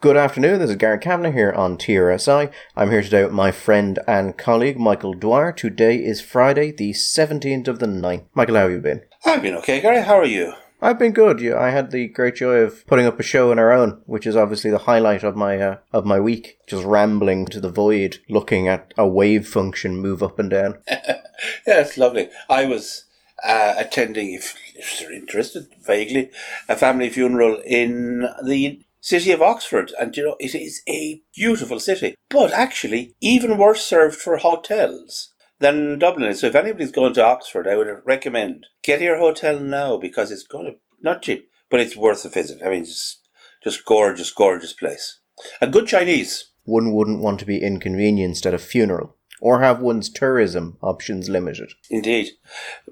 Good afternoon, this is Gary Kavanagh here on TRSI. I'm here today with my friend and colleague Michael Dwyer. Today is Friday, the 17th of the 9th. Michael, how have you been? I've been okay, Gary. How are you? I've been good. Yeah, I had the great joy of putting up a show on our own, which is obviously the highlight of my uh, of my week. Just rambling to the void, looking at a wave function move up and down. yeah, it's lovely. I was uh, attending, if, if you're interested, vaguely, a family funeral in the city of Oxford, and you know it is a beautiful city, but actually even worse served for hotels than Dublin is. So if anybody's going to Oxford, I would recommend get your hotel now because it's going to not cheap, but it's worth a visit. I mean, just just gorgeous, gorgeous place. A good Chinese. One wouldn't want to be inconvenienced at a funeral or have one's tourism options limited. Indeed.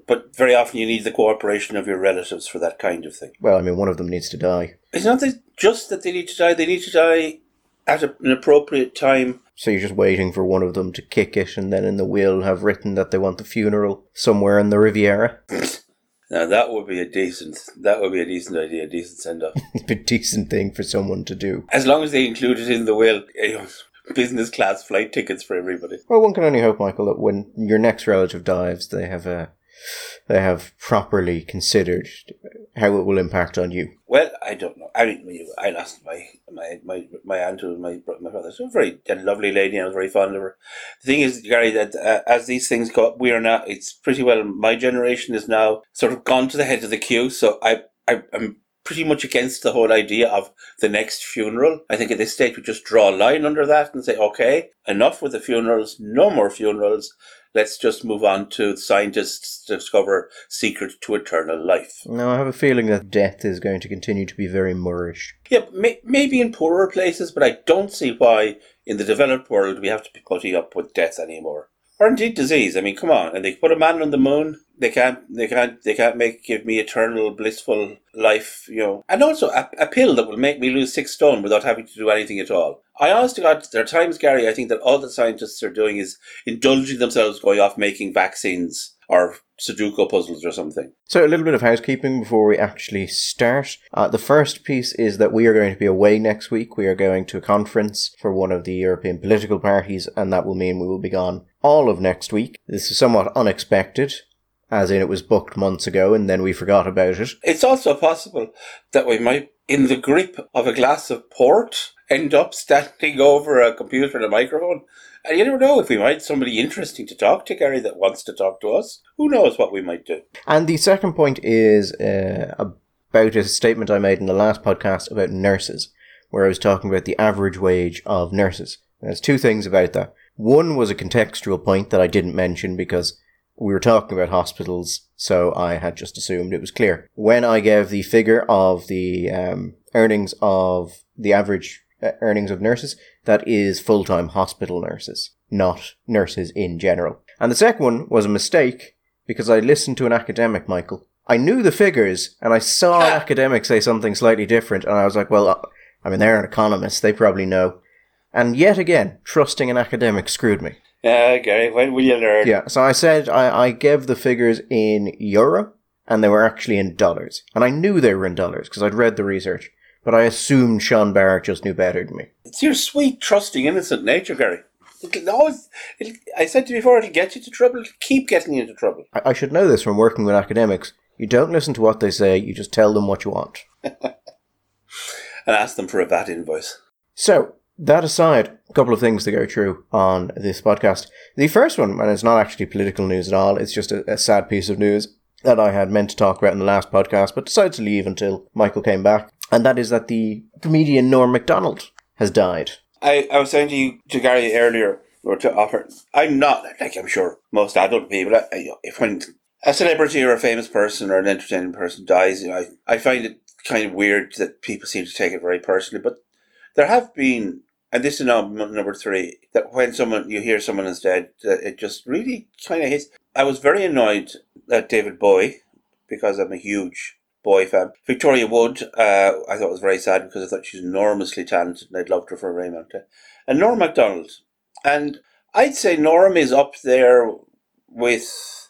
But very often you need the cooperation of your relatives for that kind of thing. Well, I mean, one of them needs to die. It's not just that they need to die, they need to die at a, an appropriate time. So you're just waiting for one of them to kick it, and then in the will have written that they want the funeral somewhere in the Riviera. Now that would be a decent. That would be a decent idea, a decent send off. a decent thing for someone to do. As long as they include it in the will, know, business class flight tickets for everybody. Well, one can only hope, Michael, that when your next relative dies, they have a they have properly considered how it will impact on you. Well, I don't know. I mean, I lost my my my, my aunt and my my brother. She was a very a lovely lady, and I was very fond of her. The thing is, Gary, that uh, as these things go, we are now. It's pretty well. My generation is now sort of gone to the head of the queue. So I, I I'm pretty much against the whole idea of the next funeral. I think at this stage we just draw a line under that and say, okay, enough with the funerals, no more funerals. Let's just move on to scientists discover secret to eternal life. Now, I have a feeling that death is going to continue to be very moorish. Yeah, may- maybe in poorer places, but I don't see why in the developed world we have to be putting up with death anymore or indeed disease. I mean, come on, and they put a man on the moon. They can't, they can't, they can't make give me eternal blissful life, you know. And also a, a pill that will make me lose six stone without having to do anything at all. I honestly God, there are times, Gary, I think that all the scientists are doing is indulging themselves going off making vaccines or Sudoku puzzles or something. So, a little bit of housekeeping before we actually start. Uh, the first piece is that we are going to be away next week. We are going to a conference for one of the European political parties, and that will mean we will be gone all of next week. This is somewhat unexpected. As in, it was booked months ago and then we forgot about it. It's also possible that we might, in the grip of a glass of port, end up standing over a computer and a microphone and you never know if we might somebody interesting to talk to, Gary, that wants to talk to us. Who knows what we might do? And the second point is uh, about a statement I made in the last podcast about nurses, where I was talking about the average wage of nurses. There's two things about that. One was a contextual point that I didn't mention because we were talking about hospitals, so I had just assumed it was clear. When I gave the figure of the um, earnings of the average uh, earnings of nurses, that is full time hospital nurses, not nurses in general. And the second one was a mistake because I listened to an academic, Michael. I knew the figures and I saw an academic say something slightly different, and I was like, well, uh, I mean, they're an economist, they probably know. And yet again, trusting an academic screwed me. Yeah, uh, Gary, when will you learn? Yeah, so I said I, I gave the figures in euro, and they were actually in dollars. And I knew they were in dollars because I'd read the research but I assumed Sean Barrett just knew better than me. It's your sweet, trusting, innocent nature, Gary. It'll always, it'll, I said to you before, it'll get you to trouble, it'll keep getting you into trouble. I, I should know this from working with academics. You don't listen to what they say, you just tell them what you want. and ask them for a VAT invoice. So, that aside, a couple of things to go through on this podcast. The first one, and it's not actually political news at all, it's just a, a sad piece of news that I had meant to talk about in the last podcast, but decided to leave until Michael came back and that is that the comedian Norm Macdonald has died. I, I was saying to you, to Gary earlier, or to offer, I'm not, like I'm sure most adult people, I, if when a celebrity or a famous person or an entertaining person dies, you know, I, I find it kind of weird that people seem to take it very personally, but there have been, and this is now number three, that when someone, you hear someone is dead, it just really kind of hits. I was very annoyed at David Bowie because I'm a huge Bowie fan. Victoria Wood, uh, I thought was very sad because I thought she's enormously talented and I'd loved her for Raymond. And Norm MacDonald. And I'd say Norm is up there with,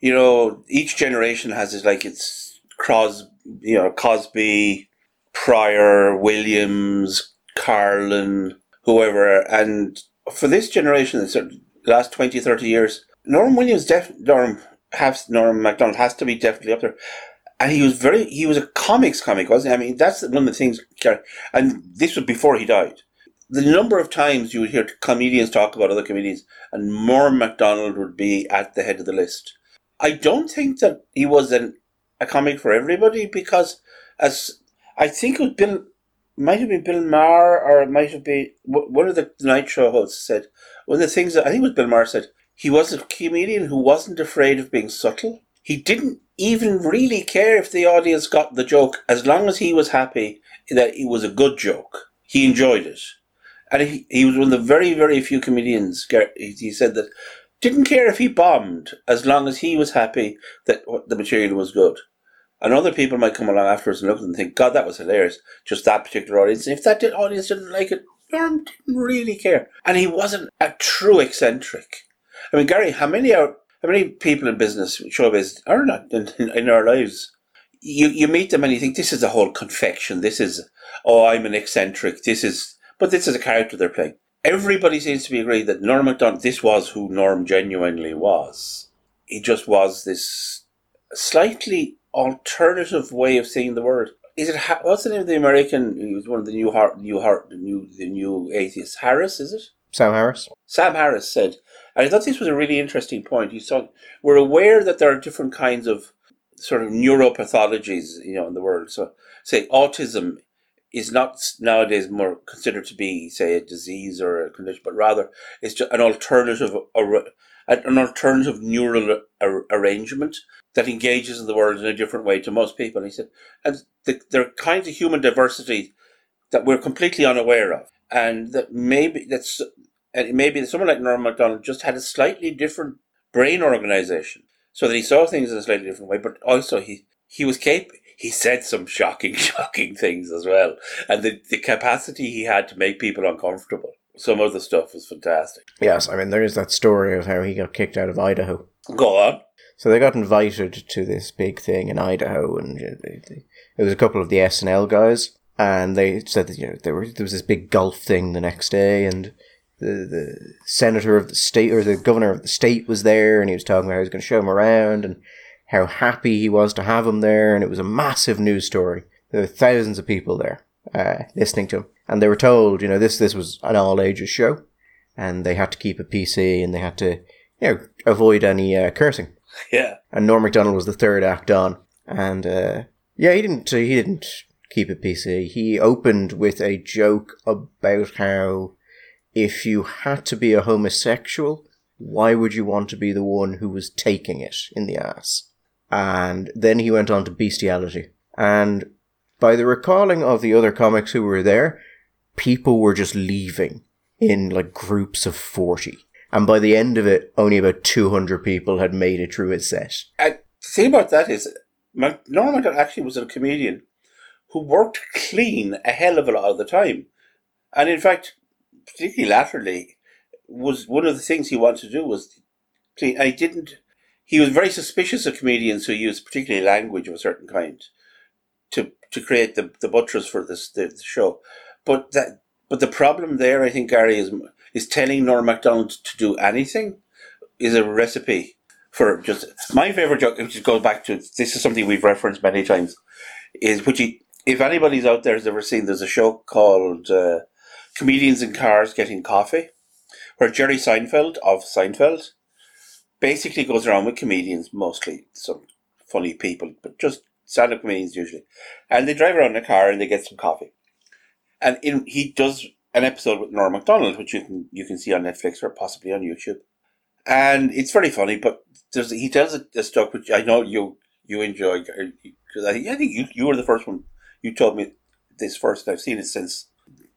you know, each generation has its like its Cros, you know, Cosby, Pryor, Williams, Carlin, whoever. And for this generation, the last 20, 30 years, Norm Williams, def- Norm, has, Norm MacDonald has to be definitely up there. And he was very, he was a comics comic, wasn't he? I mean, that's one of the things, and this was before he died. The number of times you would hear comedians talk about other comedians, and Norm MacDonald would be at the head of the list. I don't think that he was an, a comic for everybody because, as I think it was Bill, might have been Bill Maher or it might have been one of the night show hosts said one of the things that I think was Bill Maher said he was a comedian who wasn't afraid of being subtle. He didn't even really care if the audience got the joke as long as he was happy that it was a good joke. He enjoyed it. And he, he was one of the very, very few comedians, he said that didn't care if he bombed as long as he was happy that the material was good. And other people might come along afterwards and look and think, God, that was hilarious. Just that particular audience. And If that audience didn't like it, Norm didn't really care. And he wasn't a true eccentric. I mean, Gary, how many are how many people in business, showbiz, are not in, in, in our lives? You you meet them and you think this is a whole confection. This is oh, I'm an eccentric. This is but this is a character they're playing. Everybody seems to be agreed that Norm Macdonald. This was who Norm genuinely was. He just was this slightly alternative way of saying the word. Is it what's the name of the American? He was one of the new heart, new heart, the new the new atheists. Harris, is it? Sam Harris. Sam Harris said, and I thought this was a really interesting point. He said, we're aware that there are different kinds of sort of neuropathologies, you know, in the world. So, say autism is not nowadays more considered to be, say, a disease or a condition, but rather it's just an alternative, an alternative neural arrangement that engages in the world in a different way to most people. And he said, and the, there are kinds of human diversity that we're completely unaware of, and that maybe that's and maybe someone like Norm Macdonald just had a slightly different brain organization, so that he saw things in a slightly different way. But also he he was capable. He said some shocking, shocking things as well, and the the capacity he had to make people uncomfortable. Some of the stuff was fantastic. Yes, I mean there is that story of how he got kicked out of Idaho. Go on. So they got invited to this big thing in Idaho, and uh, it was a couple of the SNL guys, and they said that you know there, were, there was this big golf thing the next day, and the the senator of the state or the governor of the state was there, and he was talking about how he was going to show him around and how happy he was to have him there, and it was a massive news story. There were thousands of people there uh, listening to him, and they were told, you know, this this was an all ages show, and they had to keep a PC, and they had to, you know, avoid any uh, cursing. Yeah. And Norm Macdonald was the third act on, and uh, yeah, he didn't he didn't keep a PC. He opened with a joke about how if you had to be a homosexual, why would you want to be the one who was taking it in the ass? And then he went on to bestiality. And by the recalling of the other comics who were there, people were just leaving in like groups of 40. And by the end of it, only about 200 people had made it through his set. The thing about that is, Norman actually was a comedian who worked clean a hell of a lot of the time. And in fact, particularly latterly, was one of the things he wanted to do was clean. I didn't. He was very suspicious of comedians who used particularly language of a certain kind to to create the the butchers for this the, the show. But that but the problem there, I think, Gary is is telling Norm Macdonald to do anything is a recipe for just my favorite joke, which goes back to this is something we've referenced many times, is which he, if anybody's out there has ever seen, there's a show called uh, comedians in cars getting coffee, where Jerry Seinfeld of Seinfeld basically goes around with comedians, mostly some funny people, but just stand up comedians usually. And they drive around in a car and they get some coffee. And in, he does an episode with Norm Macdonald, which you can you can see on Netflix or possibly on YouTube. And it's very funny, but he tells a, a stuff which I know you you enjoy because I, I think you, you were the first one. You told me this first. I've seen it since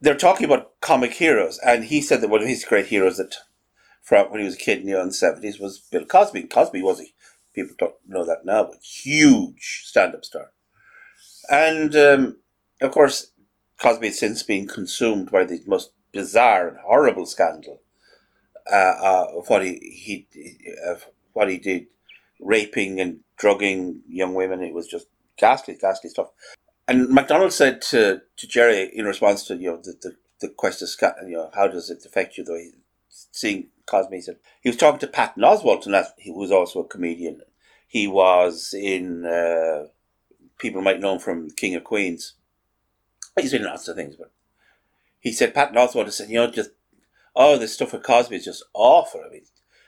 they're talking about comic heroes, and he said that one of his great heroes that from when he was a kid in the seventies was Bill Cosby. Cosby was he? People don't know that now, but huge stand-up star. And um, of course, Cosby has since been consumed by the most bizarre and horrible scandal uh, uh, of what he, he of what he did, raping and drugging young women. It was just ghastly, ghastly stuff. And McDonald said to, to Jerry in response to you know the, the the question, you know, how does it affect you? Way seeing Cosby, he said he was talking to Patton Oswalt, and that he was also a comedian. He was in uh, people might know him from King of Queens. He's in lots of things, but he said Patton Oswalt said, you know, just oh, this stuff with Cosby is just awful. I mean,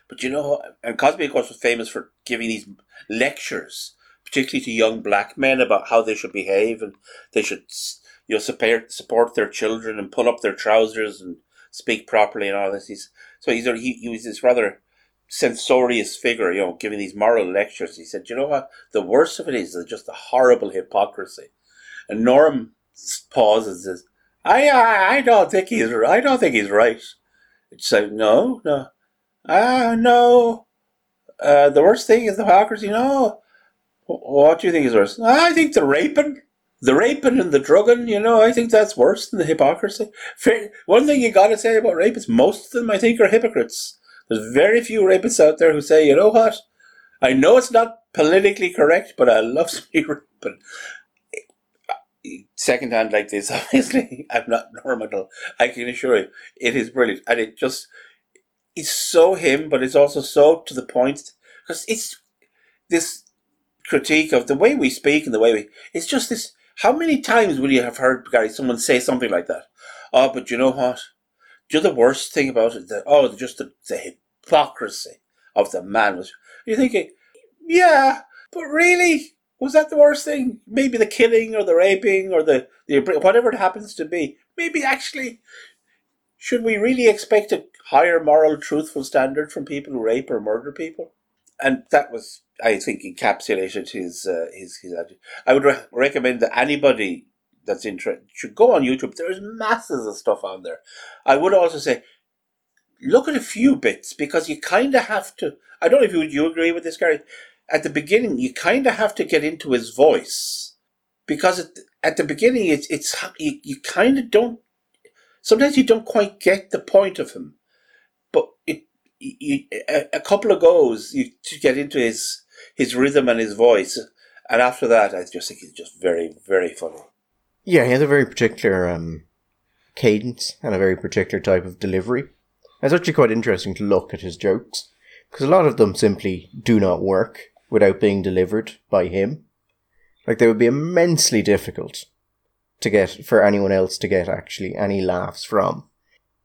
but you know, and Cosby, of course, was famous for giving these lectures, particularly to young black men, about how they should behave and they should, you know, support support their children and pull up their trousers and speak properly and all this. He's so he's he, he was this rather censorious figure, you know, giving these moral lectures. He said, you know what? The worst of it is just the horrible hypocrisy. And Norm pauses and says, I, I, I don't think he's, I don't think he's right. It's like, no, no. Ah, no. Uh, the worst thing is the hypocrisy. No. What do you think is worse? I think the raping. The raping and the drugging, you know, I think that's worse than the hypocrisy. One thing you gotta say about rape is most of them, I think, are hypocrites. There's very few rapists out there who say, you know what? I know it's not politically correct, but I love to be raping. Second hand like this, obviously, I'm not normal. I can assure you, it is brilliant. And it just, it's so him, but it's also so to the point. Because it's this critique of the way we speak and the way we, it's just this, how many times will you have heard, Gary, someone say something like that? Oh, but you know what? Do you know the worst thing about it? That, oh, just the, the hypocrisy of the man was. You're thinking, yeah, but really, was that the worst thing? Maybe the killing or the raping or the, the whatever it happens to be. Maybe actually, should we really expect a higher moral, truthful standard from people who rape or murder people? And that was, I think, encapsulated his uh, his his attitude. I would re- recommend that anybody that's interested should go on YouTube. There's masses of stuff on there. I would also say, look at a few bits because you kind of have to. I don't know if you you agree with this, Gary at the beginning, you kind of have to get into his voice because at, at the beginning, it's it's you, you kind of don't. Sometimes you don't quite get the point of him, but it you, a, a couple of goes you to get into his his rhythm and his voice, and after that, I just think he's just very very funny. Yeah, he has a very particular um, cadence and a very particular type of delivery. It's actually quite interesting to look at his jokes because a lot of them simply do not work without being delivered by him. Like they would be immensely difficult to get for anyone else to get actually any laughs from.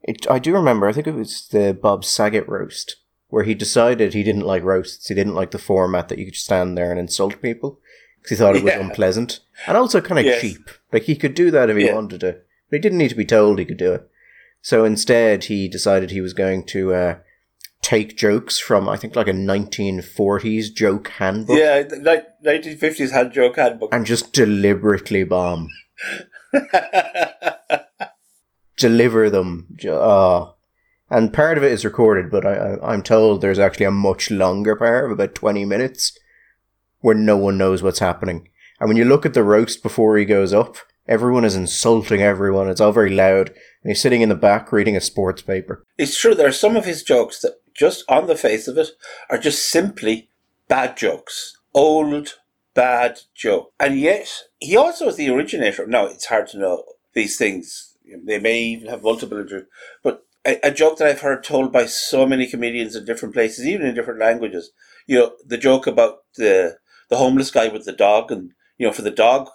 It, I do remember, I think it was the Bob Saget roast, where he decided he didn't like roasts. He didn't like the format that you could stand there and insult people because he thought it was yeah. unpleasant and also kind of yes. cheap. Like he could do that if he yeah. wanted to, but he didn't need to be told he could do it. So instead, he decided he was going to uh, take jokes from I think like a 1940s joke handbook. Yeah, like 1950s hand joke handbook, and just deliberately bomb. Deliver them. Uh, and part of it is recorded, but I, I, am told there's actually a much longer part of about 20 minutes where no one knows what's happening. And when you look at the roast before he goes up, everyone is insulting everyone. It's all very loud. And he's sitting in the back reading a sports paper. It's true. There are some of his jokes that just on the face of it, are just simply bad jokes. Old, bad joke. And yet, he also is the originator. Now, it's hard to know these things. They may even have multiple, but a, a joke that I've heard told by so many comedians in different places, even in different languages. You know, the joke about the the homeless guy with the dog, and you know, for the dog,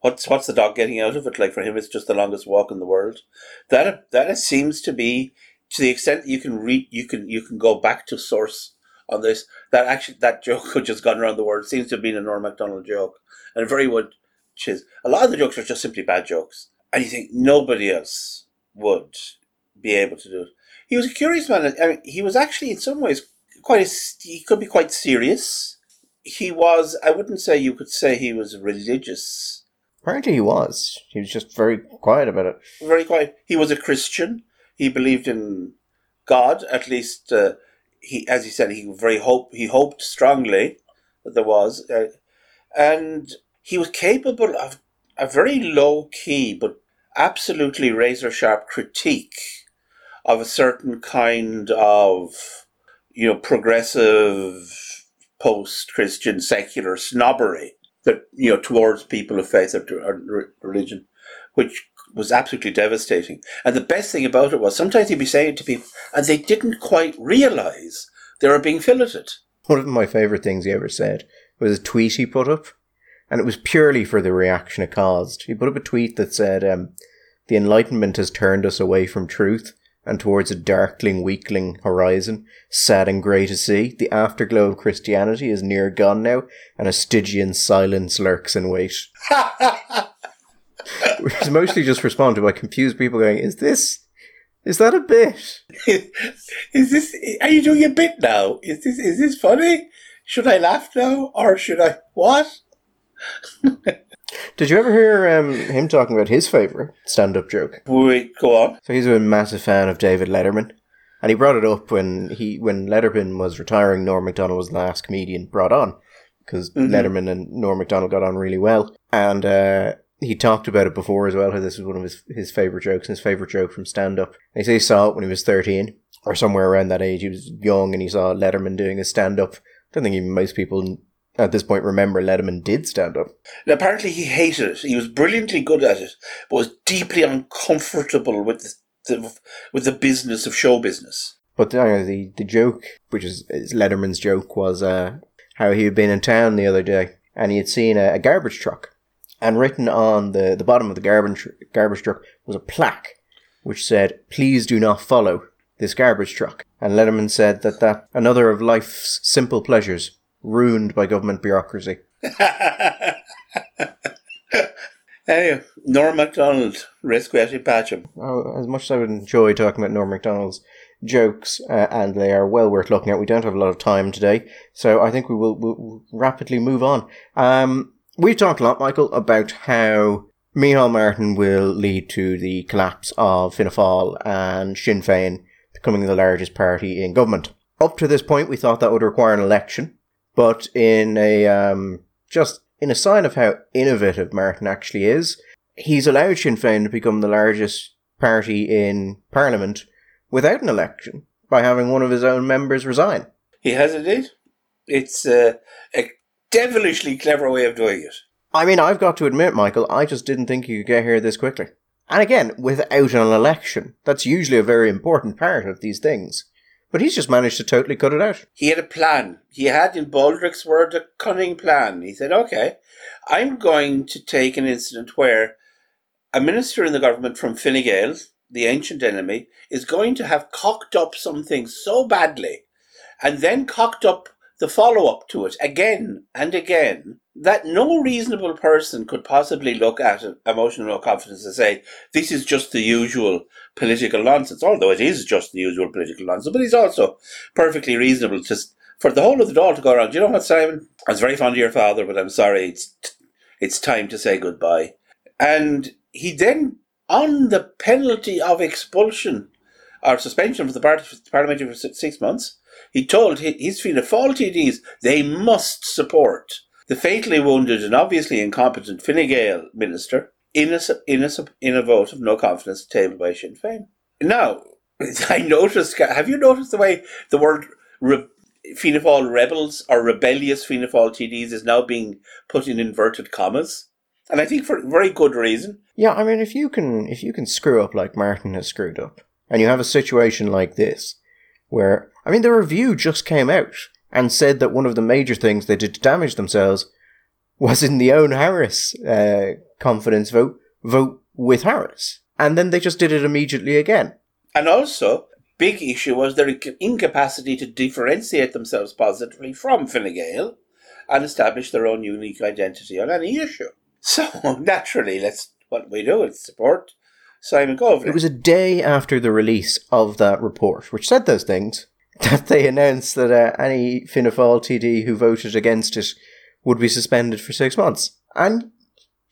what's what's the dog getting out of it? Like for him, it's just the longest walk in the world. That that seems to be to the extent that you can read, you can you can go back to source on this. That actually that joke which has gone around the world seems to have been a Norm Macdonald joke, and very would is a lot of the jokes are just simply bad jokes, and you think nobody else would be able to do it. He was a curious man. I mean, he was actually in some ways quite. A, he could be quite serious. He was. I wouldn't say you could say he was religious. Apparently, he was. He was just very quiet about it. Very quiet. He was a Christian he believed in God. At least uh, he, as he said, he very hope he hoped strongly that there was, uh, and he was capable of a very low key but absolutely razor sharp critique of a certain kind of you know progressive post Christian secular snobbery that you know towards people of faith or, religion, which was absolutely devastating. And the best thing about it was sometimes he'd be saying it to people, and they didn't quite realise they were being filleted. One of my favourite things he ever said was a tweet he put up, and it was purely for the reaction it caused. He put up a tweet that said, um, The Enlightenment has turned us away from truth and towards a darkling, weakling horizon, sad and grey to see. The afterglow of Christianity is near gone now, and a Stygian silence lurks in wait. Which is mostly just responded by confused people going, Is this. Is that a bit? is this? Are you doing a bit now? Is this? Is this funny? Should I laugh now, or should I what? Did you ever hear um, him talking about his favourite stand-up joke? Wait, go on. So he's a massive fan of David Letterman, and he brought it up when he when Letterman was retiring. Norm Macdonald was the last comedian brought on because mm-hmm. Letterman and Norm Macdonald got on really well, and uh, he talked about it before as well. How this was one of his his favorite jokes, and his favorite joke from stand-up. he said he saw it when he was thirteen or somewhere around that age. He was young, and he saw Letterman doing a stand-up. I don't think even most people at this point remember Letterman did stand up. And apparently he hated it. He was brilliantly good at it, but was deeply uncomfortable with the, the with the business of show business. But uh, the the joke, which is, is Letterman's joke, was uh, how he had been in town the other day and he had seen a, a garbage truck, and written on the, the bottom of the garbage garbage truck was a plaque which said, "Please do not follow this garbage truck." And Letterman said that that another of life's simple pleasures ruined by government bureaucracy. anyway, Norm MacDonald, requiescat in pace. Oh, as much as I would enjoy talking about Norm MacDonald's jokes, uh, and they are well worth looking at, we don't have a lot of time today, so I think we will we'll rapidly move on. Um, we talked a lot, Michael, about how Micheál Martin will lead to the collapse of Fianna Fáil and Sinn Féin becoming the largest party in government. Up to this point, we thought that would require an election. But in a um, just in a sign of how innovative Martin actually is, he's allowed Sinn Féin to become the largest party in Parliament without an election by having one of his own members resign. He has indeed. It's uh, a devilishly clever way of doing it. I mean, I've got to admit, Michael, I just didn't think you could get here this quickly. And again, without an election. That's usually a very important part of these things. But he's just managed to totally cut it out. He had a plan. He had, in Baldrick's word, a cunning plan. He said, okay, I'm going to take an incident where a minister in the government from Fine Gael, the ancient enemy, is going to have cocked up something so badly and then cocked up the follow up to it again and again that no reasonable person could possibly look at emotional confidence and say, this is just the usual political nonsense, although it is just the usual political nonsense, but it's also perfectly reasonable to, for the whole of the Dáil to go around. You know what, Simon? I was very fond of your father, but I'm sorry, it's, it's time to say goodbye. And he then, on the penalty of expulsion or suspension from the parliament for six months, he told his Fianna Fáil TDs they must support the fatally wounded and obviously incompetent Fine Gael minister in a, in, a, in a vote of no confidence tabled by Sinn Féin. Now, I noticed, have you noticed the way the word re, Fianna Fáil rebels or rebellious Fianna Fáil TDs is now being put in inverted commas? And I think for very good reason. Yeah, I mean, if you can, if you can screw up like Martin has screwed up, and you have a situation like this, where, I mean, the review just came out and said that one of the major things they did to damage themselves was in the own Harris uh, confidence vote, vote with Harris. And then they just did it immediately again. And also, big issue was their incapacity to differentiate themselves positively from Fine Gael and establish their own unique identity on any issue. So naturally, that's what we do is support Simon Coveney. It was a day after the release of that report, which said those things, that they announced that uh, any Fianna Fáil TD who voted against it would be suspended for six months. And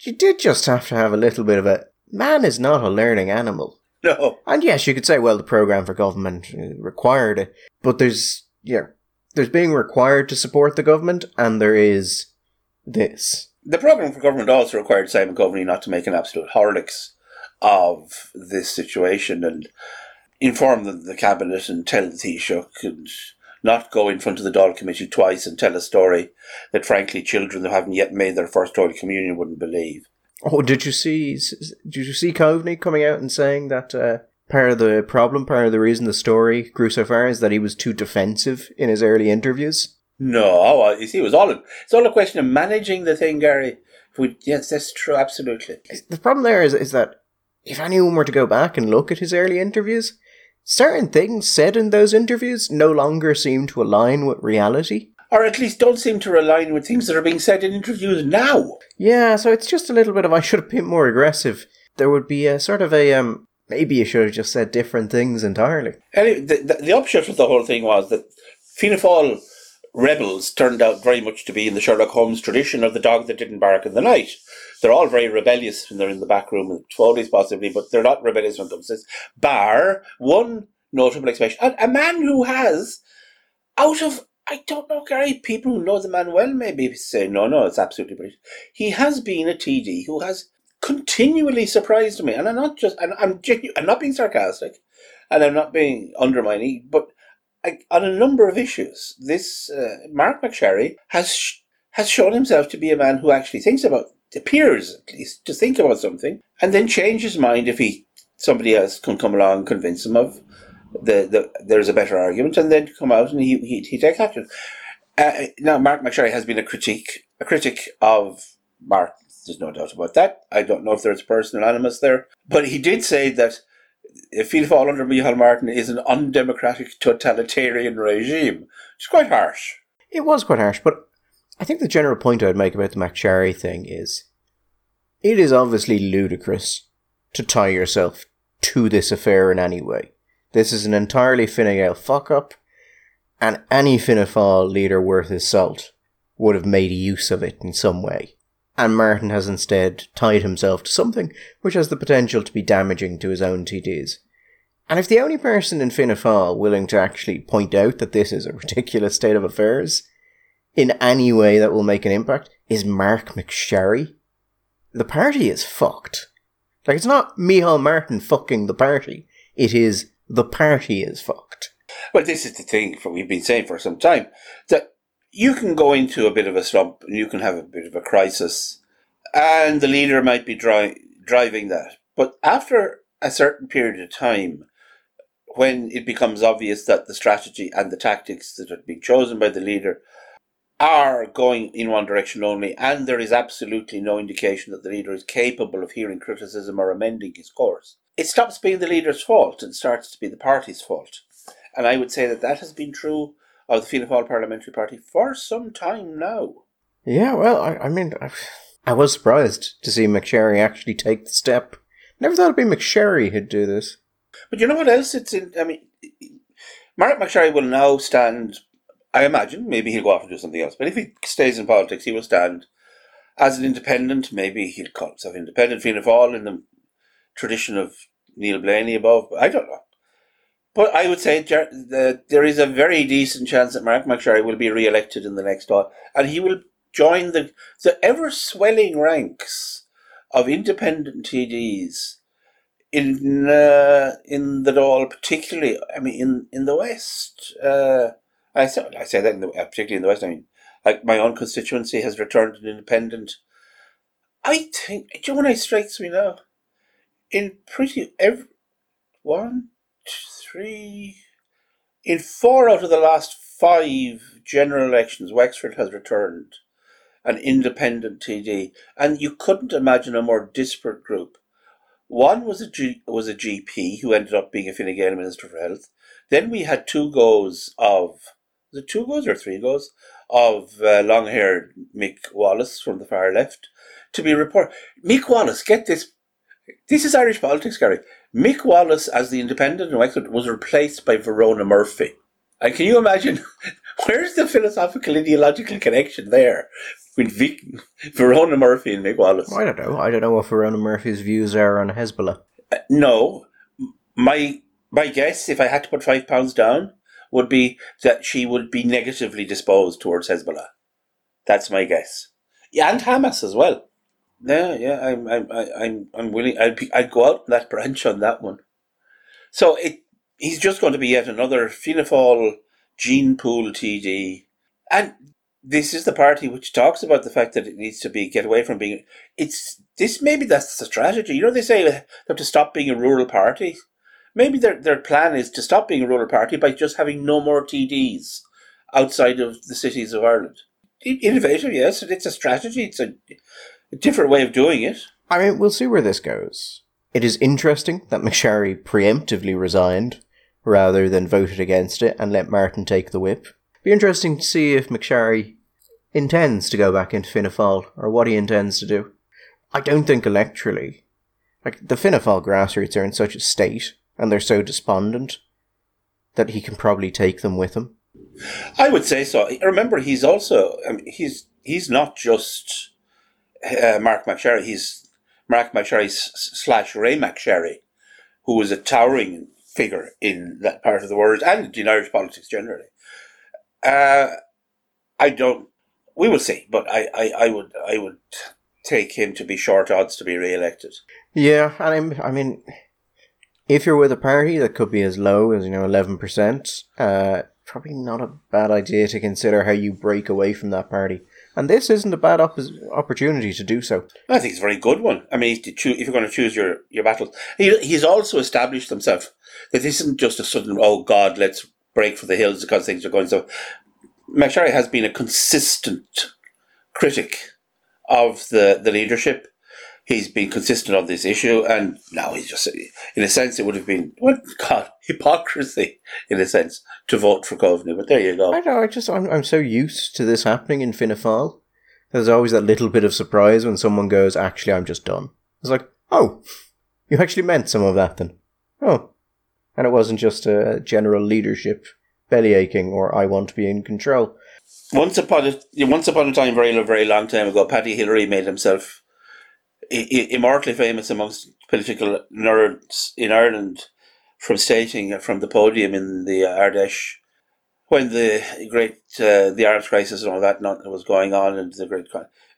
you did just have to have a little bit of a man is not a learning animal. No. And yes, you could say, well, the program for government required it, but there's yeah, there's being required to support the government, and there is this. The program for government also required Simon Coveney not to make an absolute horlicks of this situation and inform the, the cabinet and tell the Taoiseach and not go in front of the Dáil committee twice and tell a story that frankly children who haven't yet made their first Holy Communion wouldn't believe. Oh, did you see? Did you see Coveney coming out and saying that uh, part of the problem, part of the reason the story grew so far, is that he was too defensive in his early interviews? No, you see, it was all it's all a question of managing the thing, Gary. We, yes, that's true, absolutely. The problem there is is that if anyone were to go back and look at his early interviews, certain things said in those interviews no longer seem to align with reality. Or at least don't seem to align with things that are being said in interviews now. Yeah, so it's just a little bit of I should have been more aggressive. There would be a sort of a um maybe you should have just said different things entirely. Anyway, the, the, the upshot of the whole thing was that Fianna Fáil rebels turned out very much to be in the Sherlock Holmes tradition of the dog that didn't bark in the night. They're all very rebellious when they're in the back room, and Foley's possibly, but they're not rebellious when it comes to this. Bar one notable exception, a, a man who has, out of I don't know, Gary. People who know the man well maybe say, no, no, it's absolutely brilliant. He has been a TD who has continually surprised me, and I'm not just, and I'm genu- I'm not being sarcastic, and I'm not being undermining, but I, on a number of issues, this uh, Mark McSharry has sh- has shown himself to be a man who actually thinks about, appears at least to think about something, and then change his mind if he somebody else can come along and convince him of the, the there's a better argument, and then come out and he he, he takes action. Uh, now, Mark McSharry has been a critique a critic of Mark. There's no doubt about that. I don't know if there's personal animus there, but he did say that Fianna Fáil under Micheál Martin is an undemocratic totalitarian regime. It's quite harsh. It was quite harsh, but I think the general point I'd make about the McSharry thing is it is obviously ludicrous to tie yourself to this affair in any way. This is an entirely Fine Gael fuck up, and any Fianna Fáil leader worth his salt would have made use of it in some way. And Martin has instead tied himself to something which has the potential to be damaging to his own TDs. And if the only person in Fianna Fáil willing to actually point out that this is a ridiculous state of affairs in any way that will make an impact is Mark McSharry. the party is fucked. Like, it's not Micheál Martin fucking the party. It is the party is fucked. Well, this is the thing for we've been saying for some time that you can go into a bit of a slump and you can have a bit of a crisis, and the leader might be dri- driving that. But after a certain period of time, when it becomes obvious that the strategy and the tactics that are been chosen by the leader are going in one direction only, and there is absolutely no indication that the leader is capable of hearing criticism or amending his course, it stops being the leader's fault and starts to be the party's fault. And I would say that that has been true of the Fianna Fáil Parliamentary Party for some time now. Yeah, well, I, I mean, I was surprised to see McSharry actually take the step. Never thought it'd be McSharry who'd do this. But you know what else? It's in. I mean, Mark McSharry will now stand. I imagine maybe he'll go off and do something else. But if he stays in politics, he will stand as an independent. Maybe he'll call himself independent Fianna Fáil in the tradition of Neil Blaney above. I don't know. But I would say that there is a very decent chance that Mark McSharry will be re-elected in the next one, and he will join the the ever swelling ranks of independent TDs in uh, in the Dáil, particularly. I mean, in in the West. Uh, I say I say that in the, uh, particularly in the West. I mean, like my own constituency has returned an independent. I think. Do you know what strikes me now? in pretty every one, three, in four out of the last five general elections, Wexford has returned an independent TD, and you couldn't imagine a more disparate group. One was a G, was a GP who ended up being a Fine Gael Minister for Health. Then we had two goes of the two goes or three goes of uh, long-haired Mick Wallace from the far left to be reported. Mick Wallace, get this this is Irish politics, Gary. Mick Wallace, as the independent in Wexford, was replaced by Verona Murphy. And can you imagine where's the philosophical ideological connection there with Vic, Verona Murphy and Mick Wallace? I don't know. I don't know what Verona Murphy's views are on Hezbollah. Uh, no, my my guess, if I had to put five pounds down, would be that she would be negatively disposed towards Hezbollah. That's my guess. Yeah, and Hamas as well. Yeah, yeah, I'm, I'm, I'm, I'm willing. I'd, be, I'd go out that branch on that one. So it, he's just going to be yet another Fianna Fáil gene pool TD, and this is the party which talks about the fact that it needs to be get away from being. It's this maybe that's the strategy. You know, they say they have to stop being a rural party. Maybe their their plan is to stop being a rural party by just having no more TDs outside of the cities of Ireland. Innovative, yes. It's a strategy. It's a, different way of doing it. I mean, we'll see where this goes. It is interesting that McSharry preemptively resigned rather than voted against it and let Martin take the whip. Be interesting to see if McSharry intends to go back into Fianna Fáil or what he intends to do. I don't think electorally. Like, the Fianna Fáil grassroots are in such a state and they're so despondent that he can probably take them with him. I would say so. Remember, he's also, I mean, he's, he's not just uh, Mark McSharry, he's Mark McSharry slash Ray McSharry, who was a towering figure in that part of the world and in Irish politics generally. Uh, I don't. We will see, but I, I, I would I would take him to be short odds to be re-elected. Yeah, and I'm, I mean, if you're with a party that could be as low as you know eleven percent, uh, probably not a bad idea to consider how you break away from that party. And this isn't a bad op- opportunity to do so. I think it's a very good one. I mean, if you're going to choose your, your battles, he, he's also established himself that this isn't just a sudden, oh God, let's break for the hills because things are going so. McSharry has been a consistent critic of the, the leadership. He's been consistent on this issue, and now he's just, in a sense, it would have been, what, God, hypocrisy, in a sense, to vote for Coveney, but there you go. I know, I just, I'm, I'm so used to this happening in Fianna Fáil. There's always that little bit of surprise when someone goes, actually, I'm just done. It's like, oh, you actually meant some of that then. Oh. And it wasn't just a general leadership belly aching or I want to be in control. Once upon a once upon a time, very very long time ago, Paddy Hillery made himself immortally famous amongst political nerds in Ireland from stating from the podium in the Ard Fheis when the great uh, the Arms crisis and all that was going on and the great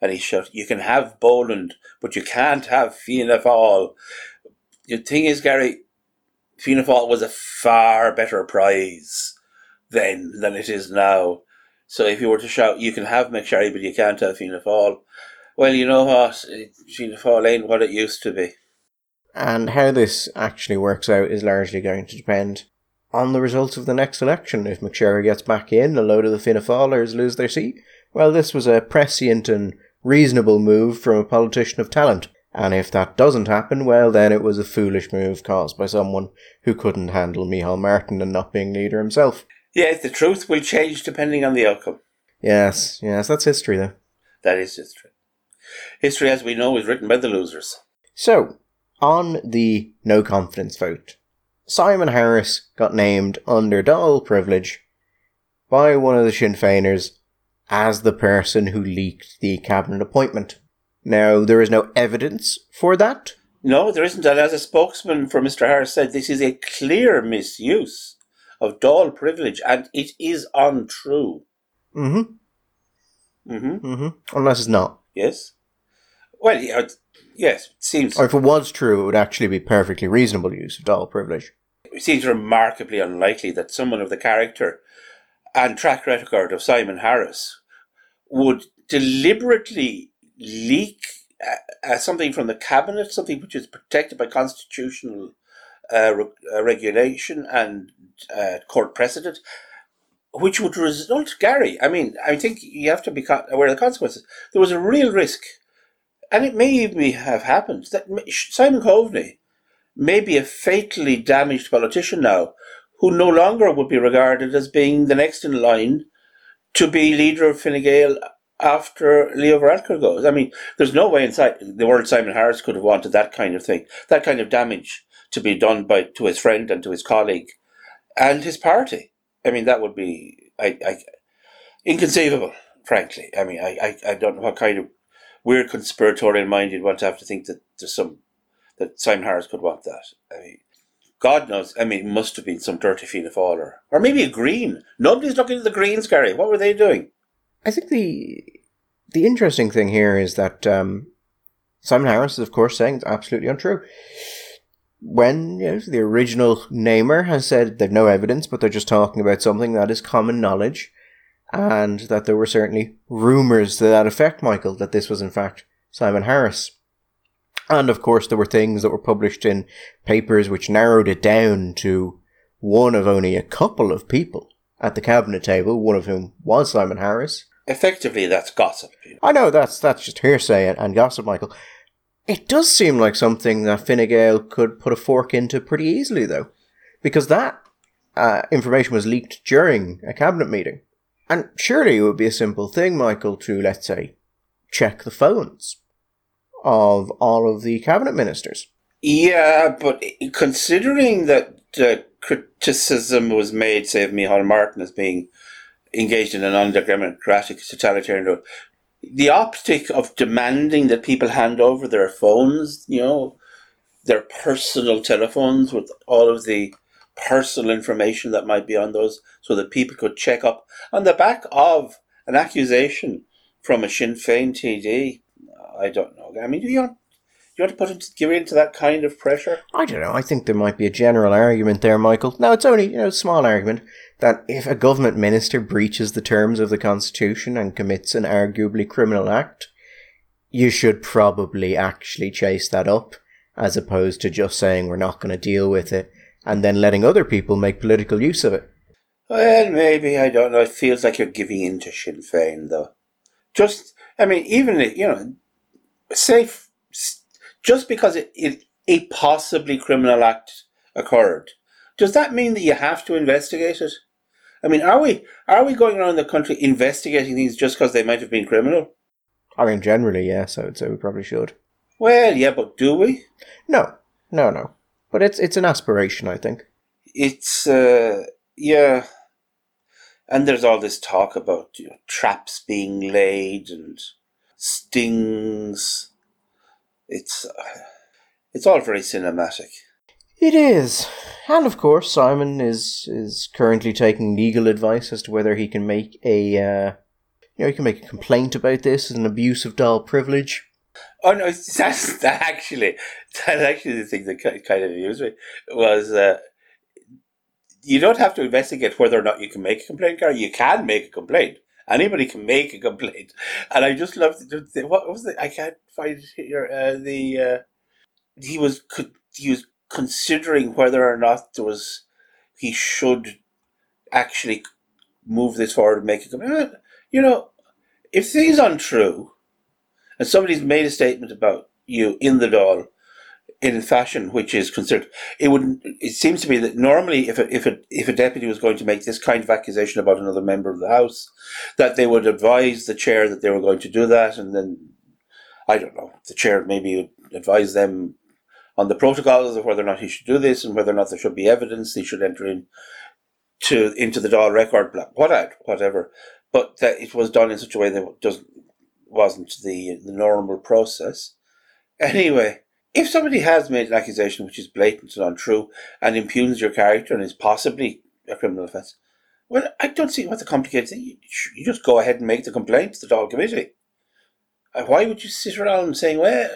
and he shouted, "You can have Boland, but you can't have Fianna Fáil." The thing is, Gary, Fianna Fáil was a far better prize then than it is now. So if you were to shout, you can have McSharry, but you can't have Fianna Fáil. Well, you know what? Fáil ain't what it used to be. And how this actually works out is largely going to depend on the results of the next election. If McSharry gets back in, a load of the Fianna Fáilers lose their seat. Well, this was a prescient and reasonable move from a politician of talent. And if that doesn't happen, well, then it was a foolish move caused by someone who couldn't handle Micheál Martin and not being leader himself. Yes, the truth will change depending on the outcome. Yes, yes, that's history, though. That is history. History, as we know, is written by the losers. So, on the no confidence vote, Simon Harris got named under Dáil privilege by one of the Sinn Féiners as the person who leaked the cabinet appointment. Now, there is no evidence for that. No, there isn't. And as a spokesman for Mr. Harris said, this is a clear misuse of Dáil privilege, and it is untrue. Mm-hmm. Mm-hmm. Mm-hmm. Unless it's not. Yes. Well, yeah, yes, it seems. Or if it was true, it would actually be perfectly reasonable use of Dáil privilege. It seems remarkably unlikely that someone of the character and track record of Simon Harris would deliberately leak uh, uh, something from the cabinet, something which is protected by constitutional uh, re- uh, regulation and uh, court precedent, which would result, Gary. I mean, I think you have to be aware of the consequences. There was a real risk, and it may even have happened that Simon Coveney may be a fatally damaged politician now, who no longer would be regarded as being the next in line to be leader of Fine Gael after Leo Varadkar goes. I mean, there's no way inside the world Simon Harris could have wanted that kind of thing, that kind of damage to be done by to his friend and to his colleague and his party. I mean, that would be I, I, inconceivable, frankly. I mean, I, I, I don't know what kind of weird conspiratorial mind you'd want to have to think that there's some that Simon Harris could want that. I mean, God knows. I mean, it must have been some dirty Fianna Fáil or, or maybe a Green. Nobody's looking at the Greens, Gary. What were they doing? I think the the interesting thing here is that um, Simon Harris is, of course, saying it's absolutely untrue when you know, the original namer has said they've no evidence, but they're just talking about something that is common knowledge, and that there were certainly rumours to that effect, Michael, that this was in fact Simon Harris. And of course, there were things that were published in papers which narrowed it down to one of only a couple of people at the cabinet table, one of whom was Simon Harris. Effectively, that's gossip. I know that's that's just hearsay and, and gossip, Michael. It does seem like something that Fine Gael could put a fork into pretty easily, though, because that uh, information was leaked during a cabinet meeting. And surely it would be a simple thing, Michael, to, let's say, check the phones of all of the cabinet ministers. Yeah, but considering that uh, criticism was made, say, of Micheál Martin as being engaged in an undemocratic totalitarian, rule, the optic of demanding that people hand over their phones, you know, their personal telephones with all of the personal information that might be on those so that people could check up on the back of an accusation from a Sinn Féin TD. I don't know. I mean, do you want, do you want to put into, give into that kind of pressure? I don't know. I think there might be a general argument there, Michael. No, it's only you know a small argument that if a government minister breaches the terms of the constitution and commits an arguably criminal act, you should probably actually chase that up, as opposed to just saying we're not going to deal with it and then letting other people make political use of it. Well, maybe, I don't know. It feels like you're giving in to Sinn Féin, though. Just, I mean, even, you know, safe, just because it, it, a possibly criminal act occurred, does that mean that you have to investigate it? I mean, are we are we going around the country investigating things just because they might have been criminal? I mean, generally, yes. I would say we probably should. Well, yeah, but do we? No, no, no. But it's it's an aspiration, I think. It's uh, yeah, and there's all this talk about you know, traps being laid and stings. It's uh, it's all very cinematic. It is, and of course, Simon is is currently taking legal advice as to whether he can make a uh, you know he can make a complaint about this as an abuse of Dáil privilege. Oh no, that's that actually. That's actually the thing that kind of amused me was uh, you don't have to investigate whether or not you can make a complaint, Gary. You can make a complaint. Anybody can make a complaint, and I just love the, what was the I can't find it here. Uh, the uh, he was he was considering whether or not there was he should actually move this forward and make a complaint. You know, if things untrue and somebody's made a statement about you in the Dáil in a fashion which is considered it would it seems to be that normally if a, if a, if a deputy was going to make this kind of accusation about another member of the house that they would advise the chair that they were going to do that and then i don't know the chair maybe would advise them on the protocols of whether or not he should do this and whether or not there should be evidence he should enter in to into the Dáil record what whatever. But that it was done in such a way that doesn't wasn't the the normal process. Anyway, if somebody has made an accusation which is blatant and untrue and impugns your character and is possibly a criminal offence, well, I don't see what the complicated thing. You just go ahead and make the complaint to the Dáil Committee. Why would you sit around saying, "Well,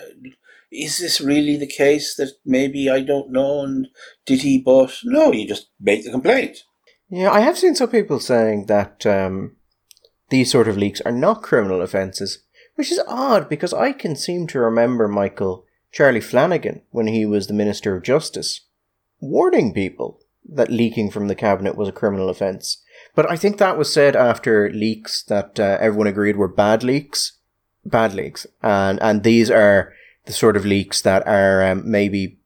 is this really the case that maybe I don't know and did he but no you just make the complaint yeah I have seen some people saying that um, these sort of leaks are not criminal offences which is odd because I can seem to remember Michael Charlie Flanagan when he was the Minister of Justice warning people that leaking from the cabinet was a criminal offence. But I think that was said after leaks that uh, everyone agreed were bad leaks, bad leaks, and and these are the sort of leaks that are um, maybe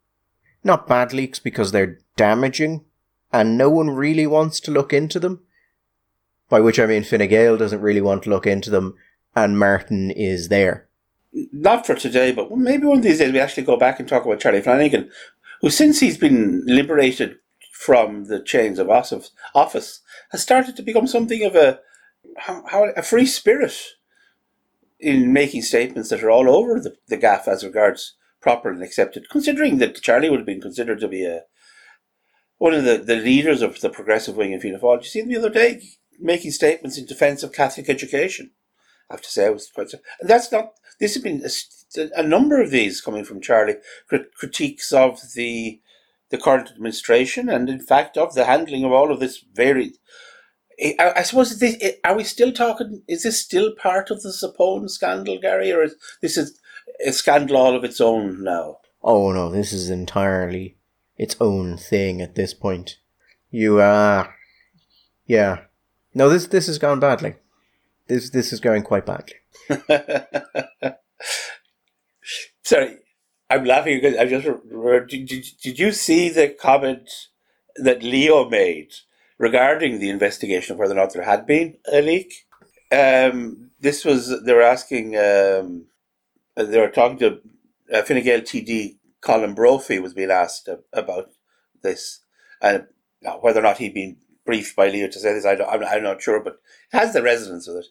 not bad leaks because they're damaging, and no one really wants to look into them. By which I mean Fine Gael doesn't really want to look into them, and Martin is there. Not for today, but maybe one of these days we actually go back and talk about Charlie Flanagan, who, since he's been liberated from the chains of office, has started to become something of a how, a free spirit in making statements that are all over the, the gaff as regards proper and accepted, considering that Charlie would have been considered to be a one of the, the leaders of the progressive wing in Fianna Fáil. You see him the other day making statements in defence of Catholic education? I have to say, I was quite. And that's not. This has been a, a number of these coming from Charlie crit- critiques of the the current administration, and in fact of the handling of all of this varied. I, suppose this, are we still talking? Is this still part of the Zappone scandal, Gary, or is this is a scandal all of its own now. Oh no, this is entirely its own thing at this point. You uh yeah. No, this this has gone badly. This this is going quite badly. Sorry, I'm laughing because I just did, did, did you see the comment that Leo made regarding the investigation of whether or not there had been a leak? Um, this was they were asking um, they were talking to uh, Fine Gael TD Colm Brophy was being asked about this and whether or not he'd been briefed by Leo to say this. I am I'm not sure, but it has the resonance of it.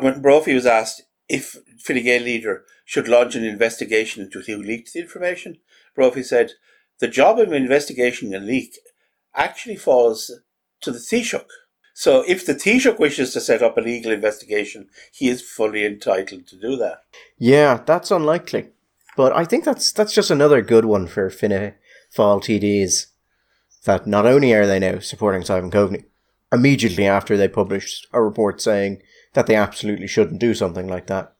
When Brophy was asked if Fine Gael leader should launch an investigation into who leaked the information, Brophy said, the job of investigating a leak actually falls to the Taoiseach. So if the Taoiseach wishes to set up a legal investigation, he is fully entitled to do that. Yeah, that's unlikely. But I think that's that's just another good one for Fianna Fáil TDs. That not only are they now supporting Simon Coveney, immediately after they published a report saying that they absolutely shouldn't do something like that,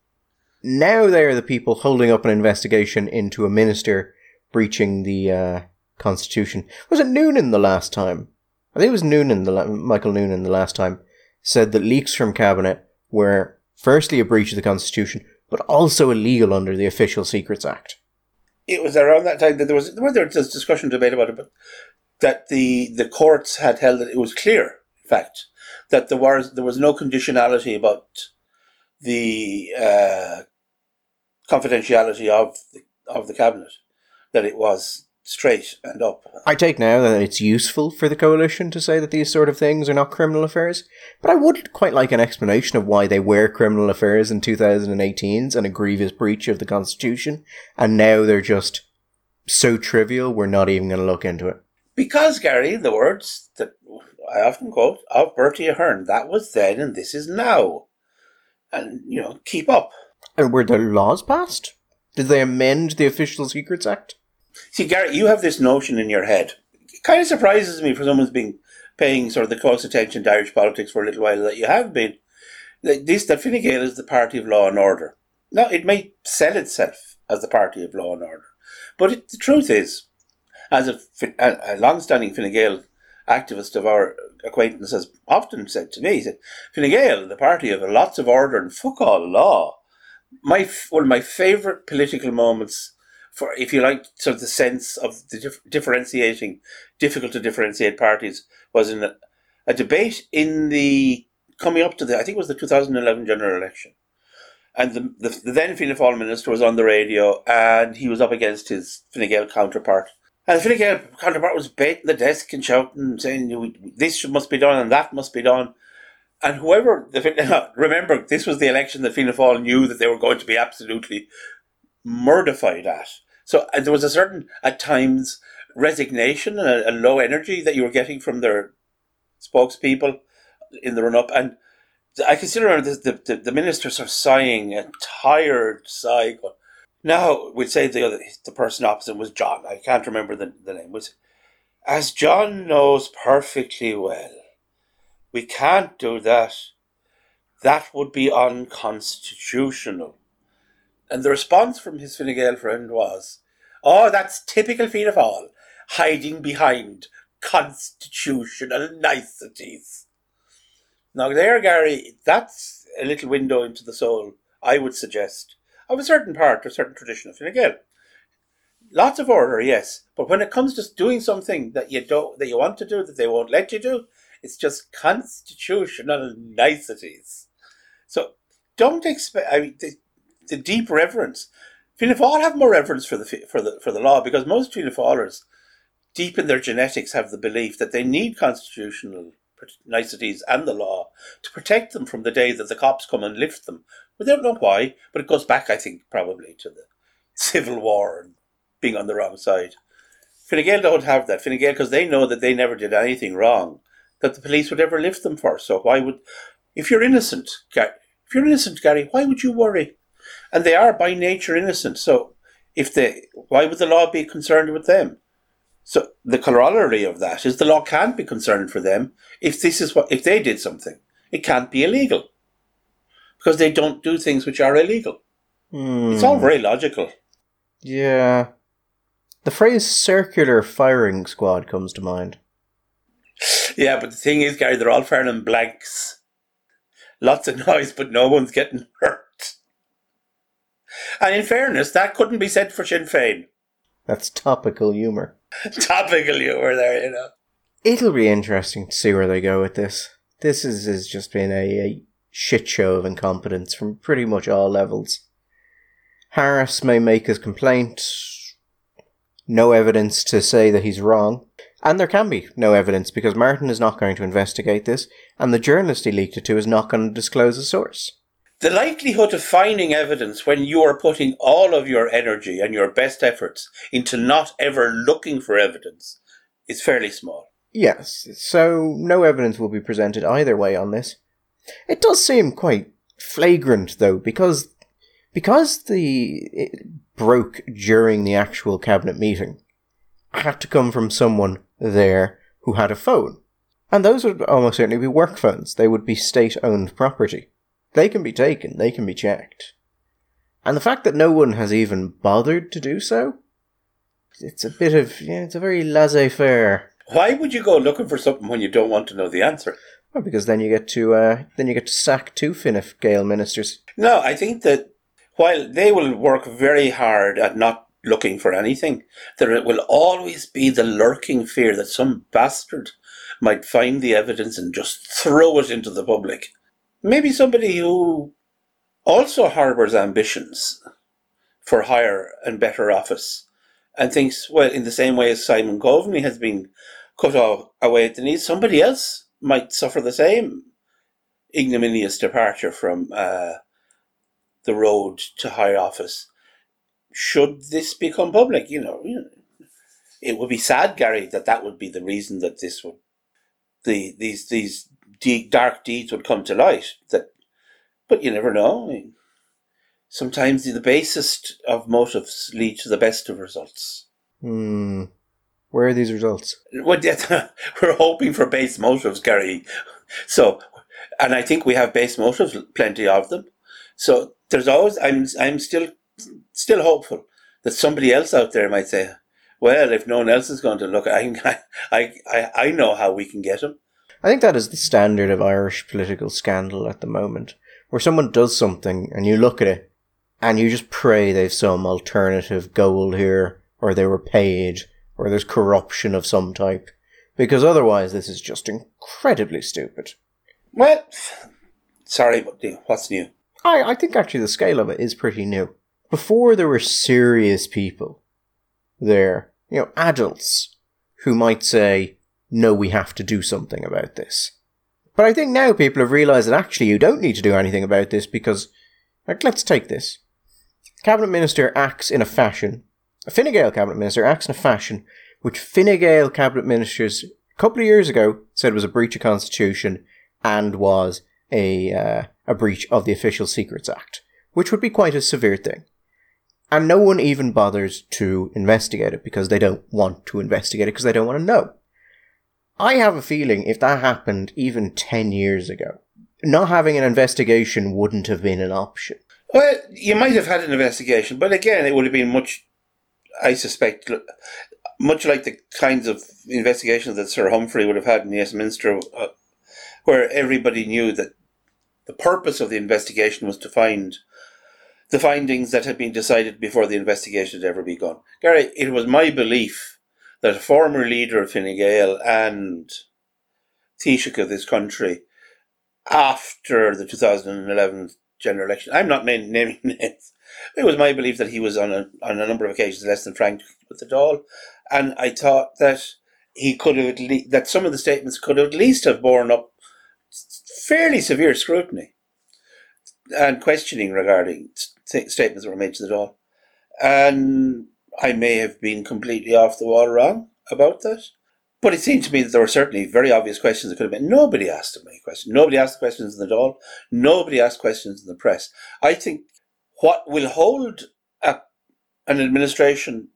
now they are the people holding up an investigation into a minister breaching the uh, constitution. Was it Noonan the last time? I think it was Noonan, the la- Michael Noonan, the last time said that leaks from cabinet were firstly a breach of the constitution, but also illegal under the Official Secrets Act. It was around that time that there was there was discussion debate about it, but that the the courts had held that it was clear, in fact, that there was there was no conditionality about the uh, confidentiality of the, of the cabinet, that it was straight and up. I take now that it's useful for the coalition to say that these sort of things are not criminal affairs, but I would quite like an explanation of why they were criminal affairs in 2018s and a grievous breach of the constitution, and now they're just so trivial we're not even going to look into it. Because, Gary, the words that I often quote of Bertie Ahern, that was then and this is now. And, you know, keep up. And were the laws passed? Did they amend the Official Secrets Act? See, Gary, you have this notion in your head. It kind of surprises me for someone who's been paying sort of the close attention to Irish politics for a little while that you have been. This that Fine Gael is the party of law and order. Now, it may sell itself as the party of law and order, but it, the truth is, as a, a, long-standing Fine Gael activist of our acquaintance has often said to me, he said, Fine Gael, the party of lots of order and fuck all law. My one of my favourite political moments for, if you like, sort of the sense of the dif- differentiating, difficult to differentiate parties was in a, a, debate in the coming up to the, I think it was the 2011 general election. And the, the, the then Fianna Fáil minister was on the radio and he was up against his Fine Gael counterpart. And the Fine counterpart was baiting the desk and shouting, saying, this must be done and that must be done. And whoever, the, remember, this was the election that Fianna Fáil knew that they were going to be absolutely mortified at. So uh, there was a certain, at times, resignation and a, a low energy that you were getting from their spokespeople in the run up. And I can still remember the, the, the minister sort of sighing a tired sigh. Now, we'd say the other, the person opposite was John. I can't remember the, the name. Was as John knows perfectly well, we can't do that. That would be unconstitutional. And the response from his Fine Gael friend was, Oh, that's typical Fianna Fáil, hiding behind constitutional niceties. Now, there, Gary, that's a little window into the soul, I would suggest, of a certain part or certain tradition of Fine Gael. Lots of order, yes, but when it comes to doing something that you don't, that you want to do, that they won't let you do, it's just constitutional niceties. So don't expect. I mean, the deep reverence. Fianna Fáil have more reverence for the for the for the law because most Fianna Fáilers, deep in their genetics, have the belief that they need constitutional niceties and the law to protect them from the day that the cops come and lift them. We don't know why, but it goes back, I think, probably to the Civil War and being on the wrong side. Fine Gael don't have that. Fine Gael, because they know that they never did anything wrong, that the police would ever lift them for. So why would, if you're innocent, if you're innocent, Gary, why would you worry? and they are by nature innocent. So, if they, why would the law be concerned with them? So the corollary of that is the law can't be concerned for them if this is what if they did something. It can't be illegal because they don't do things which are illegal. It's all hmm. very logical. Yeah. The phrase circular firing squad comes to mind. Yeah, but the thing is, Gary, they're all firing blanks. Lots of noise, but no one's getting hurt. And in fairness, that couldn't be said for Sinn Féin. That's topical humour. Topical humour there, you know. It'll be interesting to see where they go with this. This is, has just been a, a shit show of incompetence from pretty much all levels. Harris may make his complaint, no evidence to say that he's wrong, and there can be no evidence because Martin is not going to investigate this, and the journalist he leaked it to is not going to disclose the source. The likelihood of finding evidence when you are putting all of your energy and your best efforts into not ever looking for evidence is fairly small. Yes, so no evidence will be presented either way on this. It does seem quite flagrant, though, because because the it broke during the actual cabinet meeting. It Had to come from someone there who had a phone, and those would almost certainly be work phones. They would be state-owned property. They can be taken. They can be checked. And the fact that no one has even bothered to do so, it's a bit of yeah, it's a very laissez-faire Why would you go looking for something when you don't want to know the answer? Well, because then you get to uh, then you get to sack two Fine Gael ministers. No, I think that while they will work very hard at not looking for anything, there will always be the lurking fear that some bastard might find the evidence and just throw it into the public. Maybe somebody who also harbours ambitions for higher and better office and thinks, well, in the same way as Simon Coveney has been cut off, away at the knees, somebody else might suffer the same ignominious departure from uh, the road to high office. Should this become public, you know, it would be sad, Gary, that that would be the reason that this would, the these these de- dark deeds would come to light. That, but you never know. I mean, sometimes the basest of motives lead to the best of results. Hmm. Where are these results? Well, we're hoping for base motives, Gary. So, and I think we have base motives, plenty of them. So there's always I'm I'm still still hopeful that somebody else out there might say, well, if no one else is going to look, I I I, I know how we can get him. I think that is the standard of Irish political scandal at the moment, where someone does something and you look at it and you just pray they've some alternative goal here, or they were paid, or there's corruption of some type, because otherwise this is just incredibly stupid. Well, sorry, but what's new? I, I think actually the scale of it is pretty new. Before there were serious people there, you know, adults who might say, no, we have to do something about this. But I think now people have realised that actually you don't need to do anything about this because, like, let's take this. Cabinet Minister acts in a fashion, a Fine Gael Cabinet Minister acts in a fashion which Fine Gael Cabinet Ministers a couple of years ago said was a breach of Constitution and was a, uh, a breach of the Official Secrets Act, which would be quite a severe thing. And no one even bothers to investigate it because they don't want to investigate it because they don't want to know. I have a feeling if that happened even 10 years ago, not having an investigation wouldn't have been an option. Well, you might have had an investigation, but again, it would have been much, I suspect, much like the kinds of investigations that Sir Humphrey would have had in Westminster, uh, where everybody knew that the purpose of the investigation was to find the findings that had been decided before the investigation had ever begun. Gary, it was my belief that a former leader of Fine Gael and Taoiseach of this country, after the 2011 general election, I'm not naming names, it was my belief that he was on a, on a number of occasions less than frank with the Dáil, and I thought that he could have, le- that some of the statements could at least have borne up fairly severe scrutiny and questioning regarding st- statements that were made to the Dáil, And I may have been completely off the wall wrong about that. But it seemed to me that there were certainly very obvious questions that could have been. Nobody asked him any questions. Nobody asked the questions in the Dáil. Nobody asked questions in the press. I think what will hold a, an administration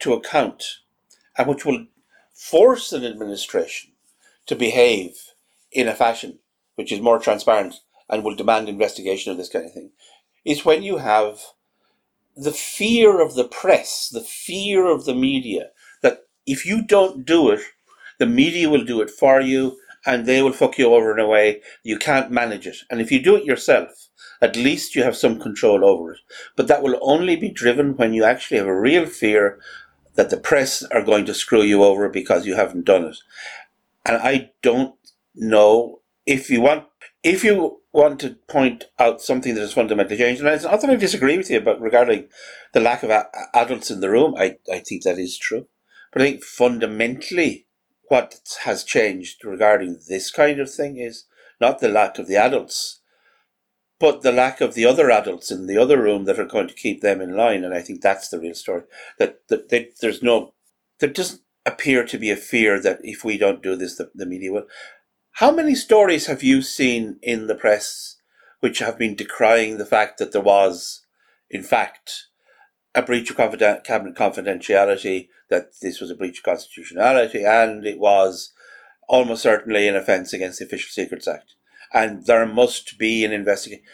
to account and which will force an administration to behave in a fashion which is more transparent and will demand investigation of this kind of thing is when you have the fear of the press, the fear of the media, that if you don't do it, the media will do it for you and they will fuck you over in a way you can't manage it. And if you do it yourself, at least you have some control over it. But that will only be driven when you actually have a real fear that the press are going to screw you over because you haven't done it. And I don't know if you want if you want to point out something that has fundamentally changed, and it's not that I disagree with you about regarding the lack of a- adults in the room, I, I think that is true. But I think fundamentally what has changed regarding this kind of thing is not the lack of the adults, but the lack of the other adults in the other room that are going to keep them in line. And I think that's the real story. That, that they, there's no, there doesn't appear to be a fear that if we don't do this, the, the media will. How many stories have you seen in the press which have been decrying the fact that there was, in fact, a breach of cabinet confidentiality, that this was a breach of constitutionality, and it was almost certainly an offence against the Official Secrets Act, and there must be an investigation.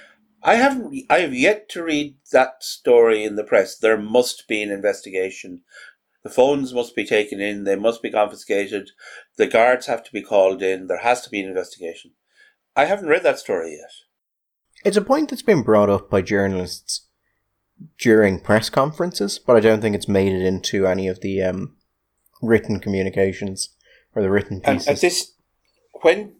I haven't. I have yet to read that story in the press. There must be an investigation. The phones must be taken in. They must be confiscated. The guards have to be called in. There has to be an investigation. I haven't read that story yet. It's a point that's been brought up by journalists during press conferences, but I don't think it's made it into any of the um, written communications or the written And pieces. at this, when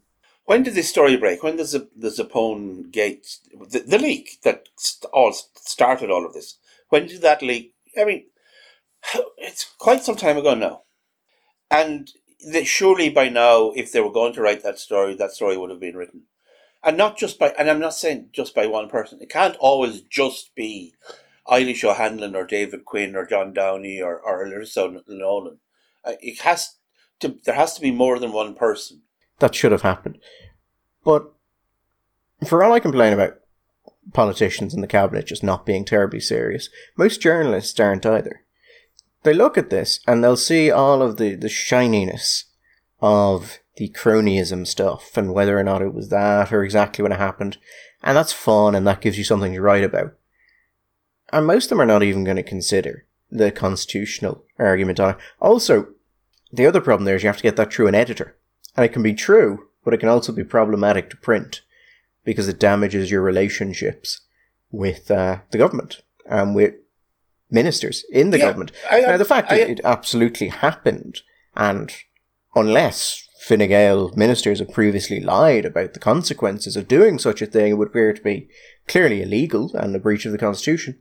when did this story break? When does the the Zappone Gate, the, the leak that all started all of this? When did that leak? I mean, it's quite some time ago now, and that surely by now, if they were going to write that story, that story would have been written, and not just by. And I'm not saying just by one person. It can't always just be Eilish O'Hanlon or David Quinn or John Downey or or Larissa Nolan. Uh, It has to. There has to be more than one person. That should have happened. But for all I complain about politicians in the cabinet just not being terribly serious, most journalists aren't either. They look at this and they'll see all of the, the shininess of the cronyism stuff and whether or not it was that or exactly when it happened. And that's fun and that gives you something to write about. And most of them are not even going to consider the constitutional argument on it. Also, the other problem there is you have to get that through an editor. And it can be true, but it can also be problematic to print because it damages your relationships with uh, the government and with ministers in the Yeah, government. I- now, the fact I- that it absolutely happened, and unless Fine Gael ministers have previously lied about the consequences of doing such a thing, it would appear to be clearly illegal and a breach of the constitution,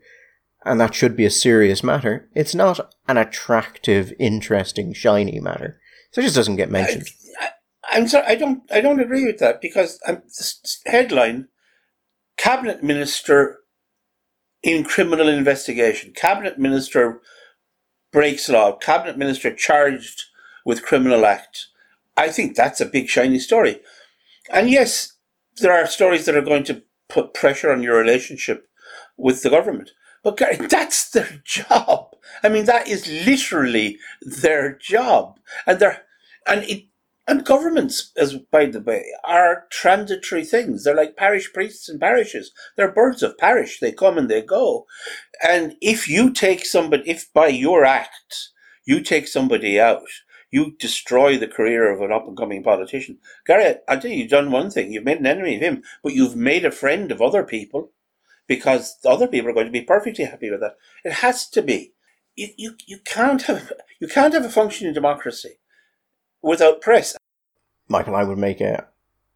and that should be a serious matter. It's not an attractive, interesting, shiny matter. So it just doesn't get mentioned. I'm sorry, I don't, I don't agree with that because this headline: Cabinet Minister in criminal investigation. Cabinet Minister breaks law. Cabinet Minister charged with criminal act. I think that's a big shiny story. And yes, there are stories that are going to put pressure on your relationship with the government. But that's their job. I mean, that is literally their job, and they're and it and governments, as by the way, are transitory things. They're like parish priests and parishes. They're birds of parish. They come and they go. And if you take somebody, if by your act you take somebody out, you destroy the career of an up and coming politician. Gary, I tell you, you've done one thing. You've made an enemy of him, but you've made a friend of other people because the other people are going to be perfectly happy with that. It has to be. You, you, you can't have you can't have a functioning democracy without press. Michael, I would make a,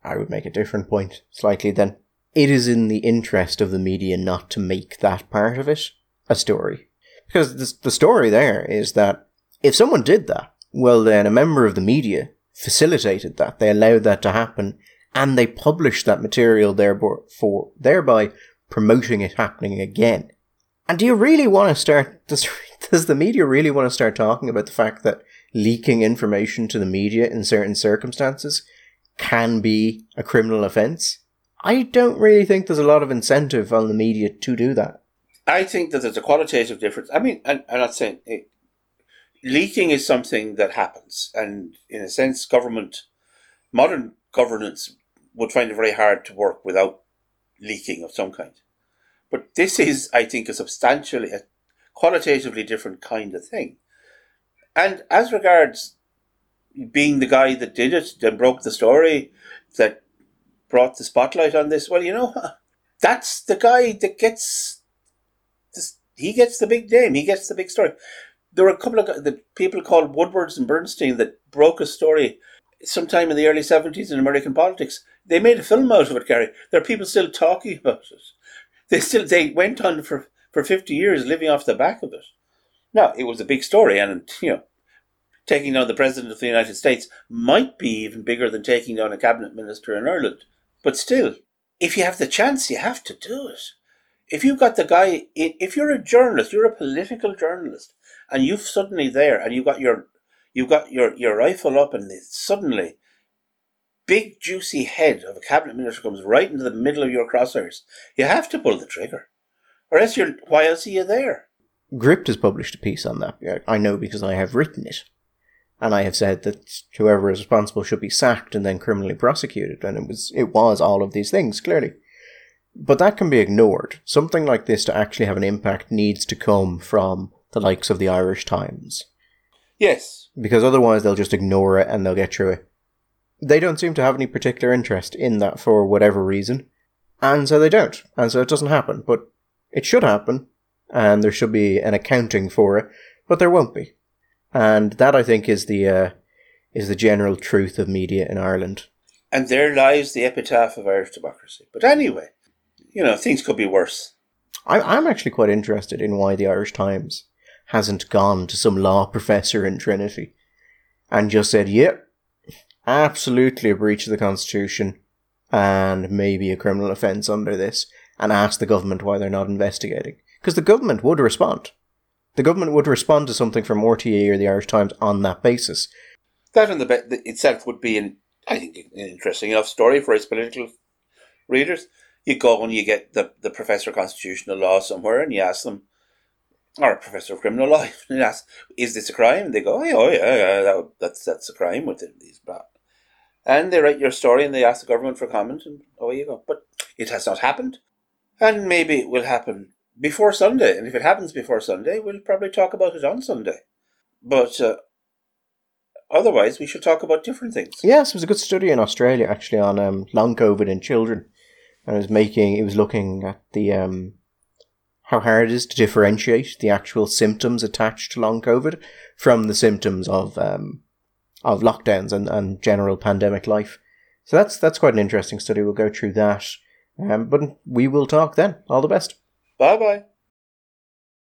I would make a different point slightly. Then it is in the interest of the media not to make that part of it a story, because the the story there is that if someone did that, well, then a member of the media facilitated that. They allowed that to happen, and they published that material therefore, thereby promoting it happening again. And do you really want to start? Does does the media really want to start talking about the fact that leaking information to the media in certain circumstances can be a criminal offence? I don't really think there's a lot of incentive on the media to do that. I think that there's a qualitative difference. I mean, I'm, not saying it, leaking is something that happens, and in a sense, government, modern governance would find it very hard to work without leaking of some kind. But this is, I think, a substantially, a qualitatively different kind of thing. And as regards being the guy that did it, that broke the story, that brought the spotlight on this, well, you know, that's the guy that gets this, he gets the big name, he gets the big story. There were a couple of the people called Woodwards and Bernstein that broke a story sometime in the early 70s in American politics. They made a film out of it, Gary. There are people still talking about it. They still they went on for, for 50 years living off the back of it. Now, it was a big story, and, you know, taking down the President of the United States might be even bigger than taking down a cabinet minister in Ireland. But still, if you have the chance, you have to do it. If you've got the guy, if you're a journalist, you're a political journalist, and you've suddenly there, and you've got your, you've got your, your rifle up, and suddenly, big juicy head of a cabinet minister comes right into the middle of your crosshairs. You have to pull the trigger, or else you're. Why else are you there? Gript has published a piece on that. I know because I have written it and I have said that whoever is responsible should be sacked and then criminally prosecuted, and it was it was all of these things clearly. But that can be ignored. Something like this to actually have an impact needs to come from the likes of the Irish Times. Yes. Because otherwise they'll just ignore it and they'll get through it. They don't seem to have any particular interest in that for whatever reason. And so they don't. And so it doesn't happen. But it should happen. And there should be an accounting for it. But there won't be and that I think is the uh, is the general truth of media in Ireland. And there lies the epitaph of Irish democracy. But anyway, you know, things could be worse. I, I'm actually quite interested in why the Irish Times hasn't gone to some law professor in Trinity and just said, "Yep, absolutely a breach of the constitution." and maybe a criminal offence under this, and ask the government why they're not investigating. Because the government would respond. The government would respond to something from RTE or the Irish Times on that basis. That in the be- itself would be, an, I think, an interesting enough story for its political readers. You go and you get the, the professor of constitutional law somewhere and you ask them, or a professor of criminal law, and you ask, is this a crime? And they go, oh, yeah, oh, yeah, that, that's, that's a crime with these. And they write your story and they ask the government for comment, and away you go. But it has not happened. And maybe it will happen before Sunday. And if it happens before Sunday, we'll probably talk about it on Sunday. But uh, otherwise, we should talk about different things. Yes, it was a good study in Australia actually on um, long COVID in children. And it was making, it was looking at the um, how hard it is to differentiate the actual symptoms attached to long COVID from the symptoms of um, of lockdowns and, and general pandemic life. So that's that's quite an interesting study. We'll go through that. Um, but we will talk then. All the best. Bye bye.